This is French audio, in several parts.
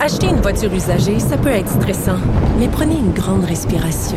Acheter une voiture usagée, ça peut être stressant, mais prenez une grande respiration.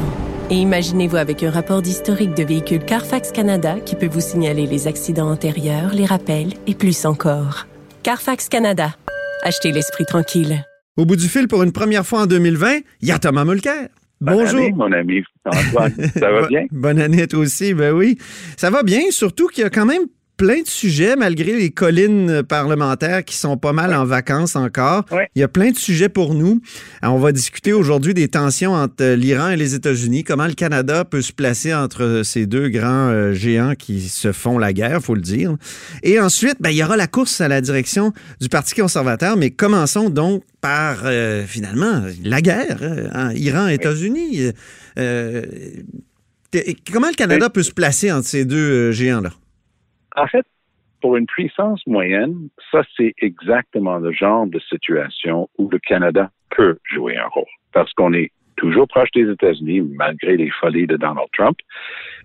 Et imaginez-vous avec un rapport d'historique de véhicule Carfax Canada qui peut vous signaler les accidents antérieurs, les rappels et plus encore. Carfax Canada. Achetez l'esprit tranquille. Au bout du fil, pour une première fois en 2020, il y a Thomas Mulcair. Bonjour. Bonjour. mon ami Antoine. Ça va bien? Bonne année à toi aussi. Ben oui. Ça va bien, surtout qu'il y a quand même plein de sujets, malgré les collines parlementaires qui sont pas mal en vacances encore. Il y a plein de sujets pour nous. on va discuter aujourd'hui des tensions entre l'Iran et les États-Unis, comment le Canada peut se placer entre ces deux grands euh, géants qui se font la guerre, faut le dire. Et ensuite, ben, il y aura la course à la direction du Parti conservateur, mais commençons donc par, euh, finalement, la guerre, hein, Iran-États-Unis. Euh, comment le Canada peut se placer entre ces deux géants-là? En fait, pour une puissance moyenne, ça, c'est exactement le genre de situation où le Canada peut jouer un rôle. Parce qu'on est toujours proche des États-Unis, malgré les folies de Donald Trump,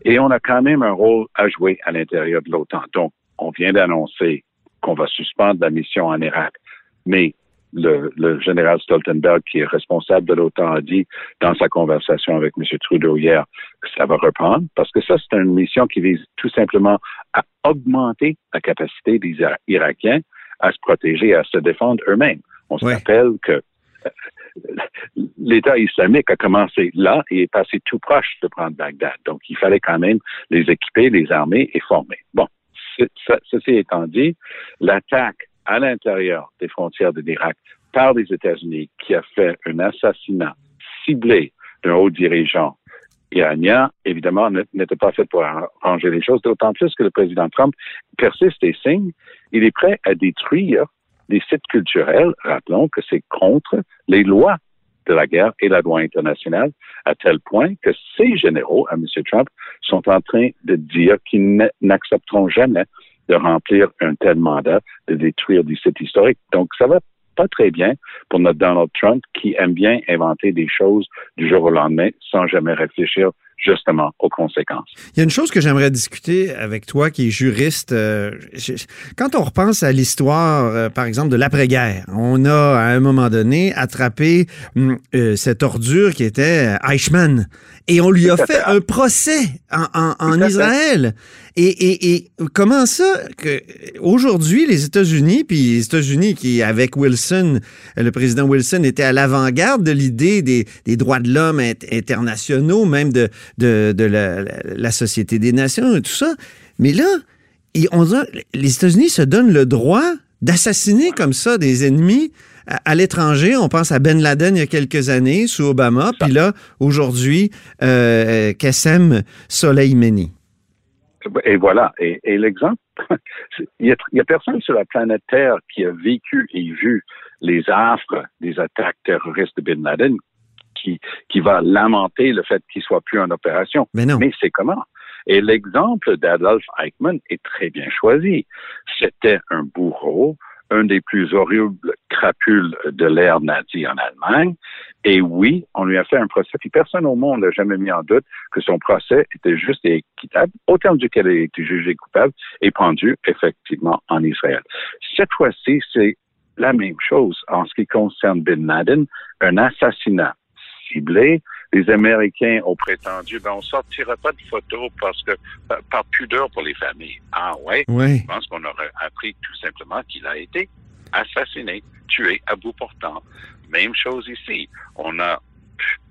et on a quand même un rôle à jouer à l'intérieur de l'OTAN. Donc, on vient d'annoncer qu'on va suspendre la mission en Irak, mais le, général Stoltenberg, qui est responsable de l'OTAN, a dit dans sa conversation avec M. Trudeau hier que ça va reprendre, parce que ça, c'est une mission qui vise tout simplement à augmenter la capacité des Irakiens à se protéger, à se défendre eux-mêmes. On se rappelle que euh, l'État islamique a commencé là et est passé tout proche de prendre Bagdad. Donc, il fallait quand même les équiper, les armer et former. Bon, ceci étant dit, l'attaque à l'intérieur des frontières de l'Irak par les États-Unis qui a fait un assassinat ciblé d'un haut dirigeant iranien, évidemment, n'était pas fait pour arranger les choses, d'autant plus que le président Trump persiste et signe. Il est prêt à détruire les sites culturels. Rappelons que c'est contre les lois de la guerre et la loi internationale, à tel point que ces généraux, à M. Trump, sont en train de dire qu'ils n'accepteront jamais de remplir un tel mandat, de détruire des sites historiques. Donc, ça va pas très bien pour notre Donald Trump qui aime bien inventer des choses du jour au lendemain sans jamais réfléchir justement aux conséquences. Il y a une chose que j'aimerais discuter avec toi qui est juriste. Euh, quand on repense à l'histoire, euh, par exemple, de l'après-guerre, on a à un moment donné attrapé hum, euh, cette ordure qui était Eichmann et on lui a fait un procès en, Israël. Et, comment ça que aujourd'hui les États-Unis, puis les États-Unis qui avec Wilson, le président Wilson était à l'avant-garde de l'idée des, droits de l'homme internationaux, même de, de, la, Société des Nations et tout ça. Mais là, on les États-Unis se donnent le droit d'assassiner comme ça des ennemis à, l'étranger. On pense à Ben Laden il y a quelques années sous Obama, puis là, aujourd'hui, euh, Qassem Soleimani. Et voilà. Et, l'exemple, il n'y a, personne sur la planète Terre qui a vécu et vu les affres des attaques terroristes de Ben Laden qui, qui va lamenter le fait qu'il soit plus en opération. Mais non. Mais c'est comment? Et l'exemple d'Adolf Eichmann est très bien choisi. C'était un bourreau, un des plus horribles crapules de l'ère nazie en Allemagne. Et oui, on lui a fait un procès. Puis personne au monde n'a jamais mis en doute que son procès était juste et équitable, au terme duquel il a été jugé coupable et pendu effectivement en Israël. Cette fois-ci, c'est la même chose en ce qui concerne Bin Laden, un assassinat ciblé. Les Américains ont prétendu, ben, on sortira pas de photos parce que, euh, par pudeur pour les familles. Ah ouais? Oui. Je pense qu'on aurait appris tout simplement qu'il a été assassiné, tué à bout portant. Même chose ici. On a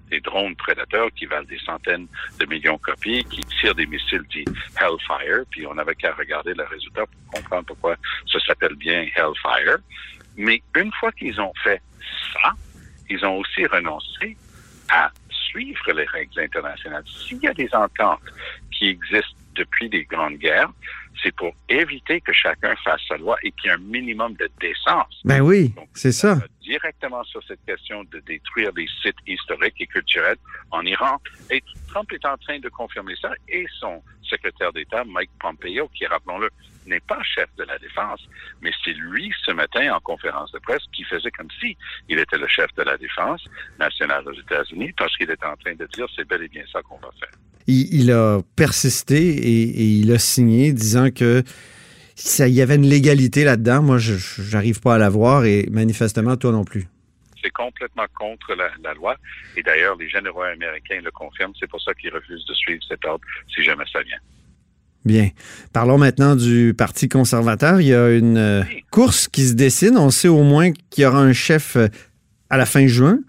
des drones prédateurs qui valent des centaines de millions de copies, qui tirent des missiles dits Hellfire, puis on n'avait qu'à regarder le résultat pour comprendre pourquoi ça s'appelle bien Hellfire. Mais une fois qu'ils ont fait ça, ils ont aussi renoncé à suivre les règles internationales. S'il y a des ententes qui existent depuis les grandes guerres, c'est pour éviter que chacun fasse sa loi et qu'il y ait un minimum de décence. Ben oui, c'est ça. Directement sur cette question de détruire les sites historiques et culturels en Iran. Et Trump est en train de confirmer ça et son secrétaire d'État, Mike Pompeo, qui, rappelons-le, n'est pas chef de la défense, mais c'est lui ce matin en conférence de presse qui faisait comme si il était le chef de la défense nationale aux États-Unis parce qu'il était en train de dire c'est bel et bien ça qu'on va faire. Il, a persisté et, il a signé disant que ça, il y avait une légalité là-dedans. Moi, je n'arrive pas à la voir et manifestement, toi non plus. c'est complètement contre la, loi. Et d'ailleurs, les généraux américains le confirment. C'est pour ça qu'ils refusent de suivre cet ordre si jamais ça vient. Bien. Parlons maintenant du Parti conservateur. Il y a une euh, course qui se dessine. On sait au moins qu'il y aura un chef euh, à la fin juin.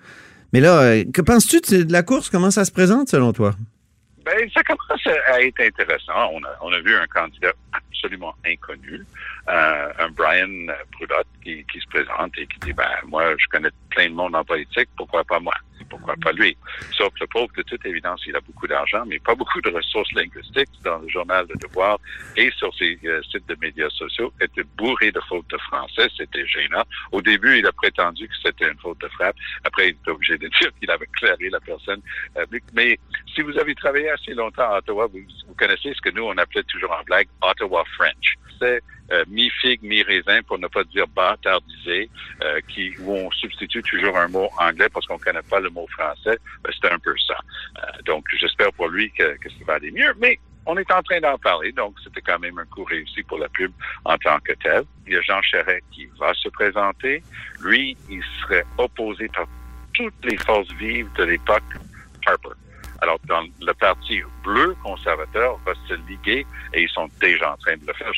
Mais là, euh, que penses-tu de la course? Comment ça se présente selon toi? Ben, ça commence à être intéressant. On a, on a vu un candidat absolument inconnu, euh, un Brian Brulotte qui, qui, se présente et qui dit, ben, moi, je connais plein de monde en politique, pourquoi pas moi? Pourquoi pas lui? Sauf que le pauvre, de toute évidence, il a beaucoup d'argent, mais pas beaucoup de ressources linguistiques dans le journal de Devoir et sur ses euh, sites de médias sociaux était bourré de fautes de français. C'était gênant. Au début, il a prétendu que c'était une faute de frappe. Après, il était obligé de dire qu'il avait clairé la personne. Euh, mais si vous avez travaillé assez longtemps à Ottawa, vous, vous connaissez ce que nous, on appelait toujours en blague Ottawa French. C'est euh, mi-figue, mi-raisin, pour ne pas dire bâtardisé, euh, qui, où on substitue toujours un mot anglais parce qu'on connaît pas le mot français. Ben, c'est un peu ça. Euh, donc, j'espère pour lui que, que ça va aller mieux. Mais on est en train d'en parler, donc c'était quand même un coup réussi pour la pub en tant que tel. Il y a Jean Charest qui va se présenter. Lui, il serait opposé par toutes les forces vives de l'époque Harper. Alors, dans le parti bleu conservateur va se liguer et ils sont déjà en train de le faire.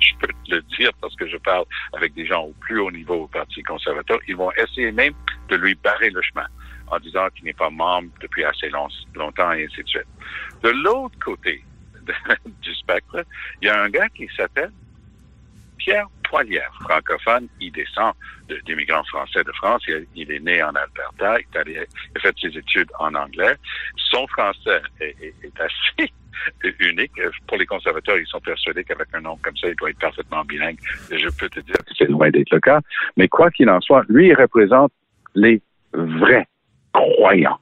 Je peux te le dire parce que je parle avec des gens au plus haut niveau au Parti conservateur. Ils vont essayer même de lui barrer le chemin en disant qu'il n'est pas membre depuis assez long, longtemps et ainsi de suite. De l'autre côté du spectre, il y a un gars qui s'appelle Pierre Poilière, francophone. Il descend d'immigrants français de France. Il, est né en Alberta. Il, a fait ses études en anglais. Son français est, assez unique. Pour les conservateurs, ils sont persuadés qu'avec un nom comme ça, il doit être parfaitement bilingue. je peux te dire que c'est loin d'être le cas. Mais quoi qu'il en soit, lui, il représente les vrais croyants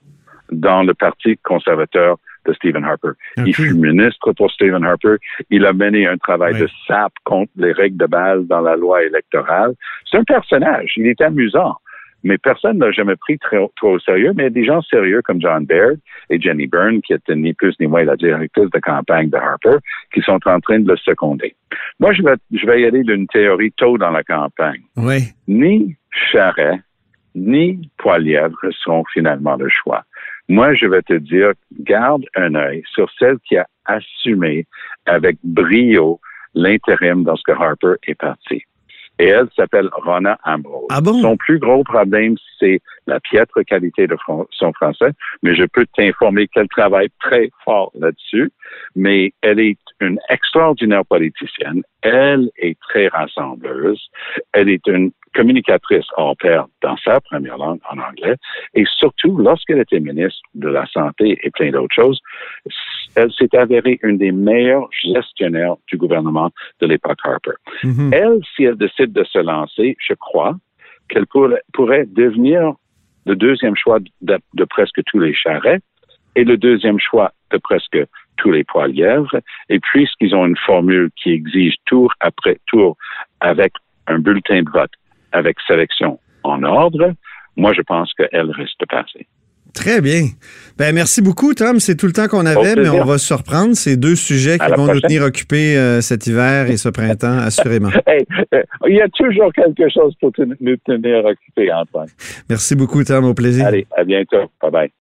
dans le Parti conservateur de Stephen Harper. Il fut ministre pour Stephen Harper. Il a mené un travail de sape contre les règles de base dans la loi électorale. C'est un personnage. Il est amusant. Mais personne n'a jamais pris trop, au sérieux, mais il y a des gens sérieux comme John Baird et Jenny Byrne, qui étaient ni plus ni moins la directrice de campagne de Harper, qui sont en train de le seconder. Moi, je vais, je vais y aller d'une théorie tôt dans la campagne. Oui. Ni Charret, ni Poilièvre seront finalement le choix. Moi, je vais te dire, garde un œil sur celle qui a assumé avec brio l'intérim dans ce que Harper est parti. Et elle s'appelle Rona Ambrose. Ah bon? Son plus gros problème, c'est la piètre qualité de son français, mais je peux t'informer qu'elle travaille très fort là-dessus. Mais elle est une extraordinaire politicienne. Elle est très rassembleuse. Elle est une communicatrice hors pair dans sa première langue, en anglais. Et surtout, lorsqu'elle était ministre de la Santé et plein d'autres choses, elle s'est avérée une des meilleures gestionnaires du gouvernement de l'époque Harper. Mm-hmm. Elle, si elle décide de se lancer, je crois qu'elle pourrait, pourrait devenir le deuxième choix de, de, presque tous les charrets et le deuxième choix de presque tous les poilièvres. Et puisqu'ils ont une formule qui exige tour après tour avec un bulletin de vote avec sélection en ordre, moi, je pense qu'elle risque de passer. Très bien. Ben, merci beaucoup, Tom. C'est tout le temps qu'on avait, mais on va se surprendre. C'est deux sujets qui vont nous tenir occupés euh, cet hiver et ce printemps, assurément. Euh, il y a toujours quelque chose pour nous tenir occupés, Antoine. Merci beaucoup, Tom. Au plaisir. Allez, à bientôt. Bye bye.